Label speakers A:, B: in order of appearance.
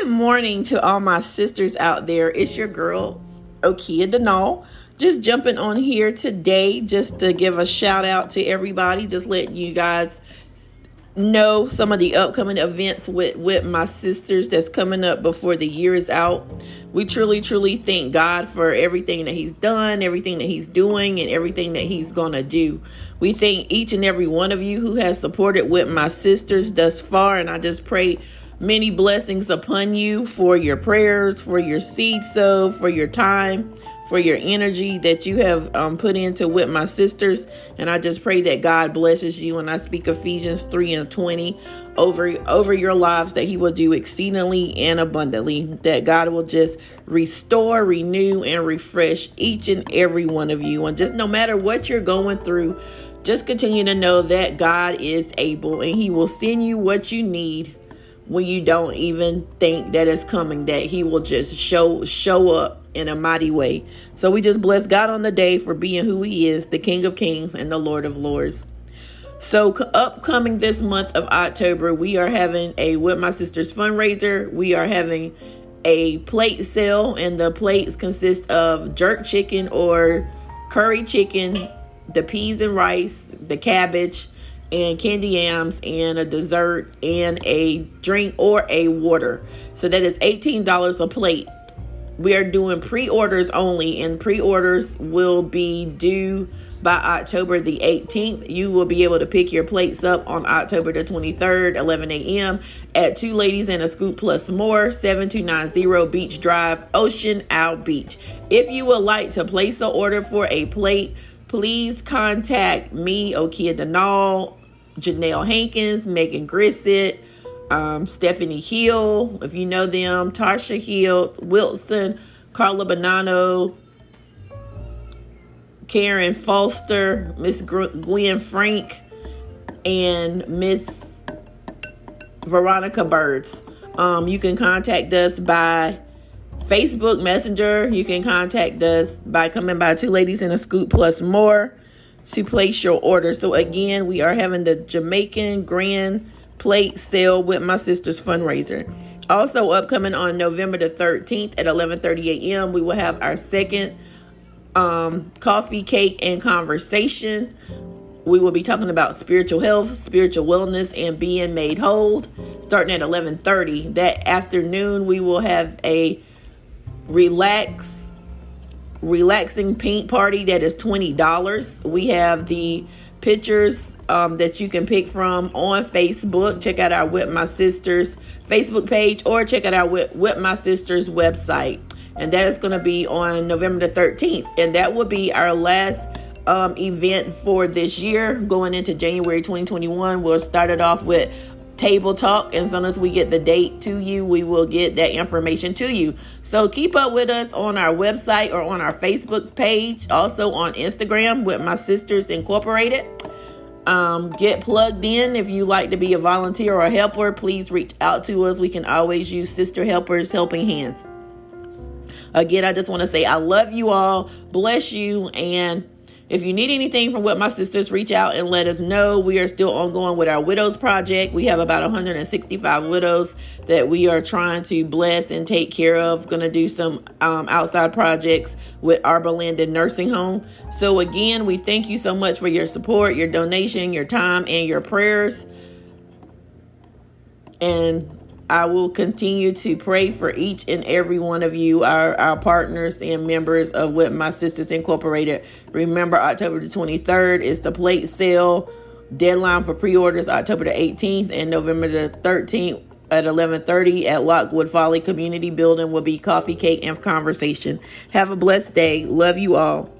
A: Good morning to all my sisters out there. It's your girl, Okia Denal. Just jumping on here today just to give a shout out to everybody. Just letting you guys know some of the upcoming events with, with my sisters that's coming up before the year is out. We truly, truly thank God for everything that He's done, everything that He's doing, and everything that He's going to do. We thank each and every one of you who has supported with my sisters thus far, and I just pray many blessings upon you for your prayers, for your seed sow, for your time, for your energy that you have um, put into with my sisters. And I just pray that God blesses you. And I speak Ephesians 3 and 20 over, over your lives that He will do exceedingly and abundantly. That God will just restore, renew, and refresh each and every one of you. And just no matter what you're going through, just continue to know that God is able and He will send you what you need when you don't even think that it's coming that he will just show show up in a mighty way. So we just bless god on the day for being who he is the king of kings and the lord of lords. So upcoming this month of october we are having a with my sisters fundraiser. We are having a plate sale and the plates consist of jerk chicken or curry chicken the peas and rice the cabbage and candy yams and a dessert and a drink or a water. So that is $18 a plate. We are doing pre orders only, and pre orders will be due by October the 18th. You will be able to pick your plates up on October the 23rd, 11 a.m. at Two Ladies and a Scoop Plus More, 7290 Beach Drive, Ocean Isle Beach. If you would like to place an order for a plate, please contact me, Okia Denal, Janelle Hankins, Megan Grissett, um, Stephanie Hill, if you know them, Tasha Hill, Wilson, Carla Bonanno, Karen Foster, Miss Gwen Frank, and Miss Veronica Birds. Um, you can contact us by Facebook Messenger. You can contact us by coming by Two Ladies and a Scoop Plus More to place your order. So again, we are having the Jamaican Grand Plate sale with my sister's fundraiser. Also upcoming on November the 13th at 11:30 a.m., we will have our second um, coffee, cake, and conversation. We will be talking about spiritual health, spiritual wellness, and being made whole. Starting at 11:30 that afternoon, we will have a relax relaxing paint party that is $20. We have the pictures um, that you can pick from on Facebook. Check out our With My Sisters Facebook page or check out our With, My Sisters website. And that is going to be on November the 13th. And that will be our last um, event for this year going into January 2021. We'll start it off with table talk. And as soon as we get the date to you, we will get that information to you. So keep up with us on our website or on our Facebook page, also on Instagram with my sisters incorporated. Um, get plugged in if you like to be a volunteer or a helper. Please reach out to us. We can always use sister helpers, helping hands. Again, I just want to say I love you all, bless you, and if you need anything from With My Sisters, reach out and let us know. We are still ongoing with our widows project. We have about 165 widows that we are trying to bless and take care of. Going to do some um, outside projects with Arbor Landing Nursing Home. So again, we thank you so much for your support, your donation, your time, and your prayers. And I will continue to pray for each and every one of you, our, our partners and members of With My Sisters Incorporated. Remember, October the 23rd is the plate sale. Deadline for pre-orders October the 18th and November the 13th at 11:30 at Lockwood Folly Community Building will be coffee, cake, and conversation. Have a blessed day. Love you all.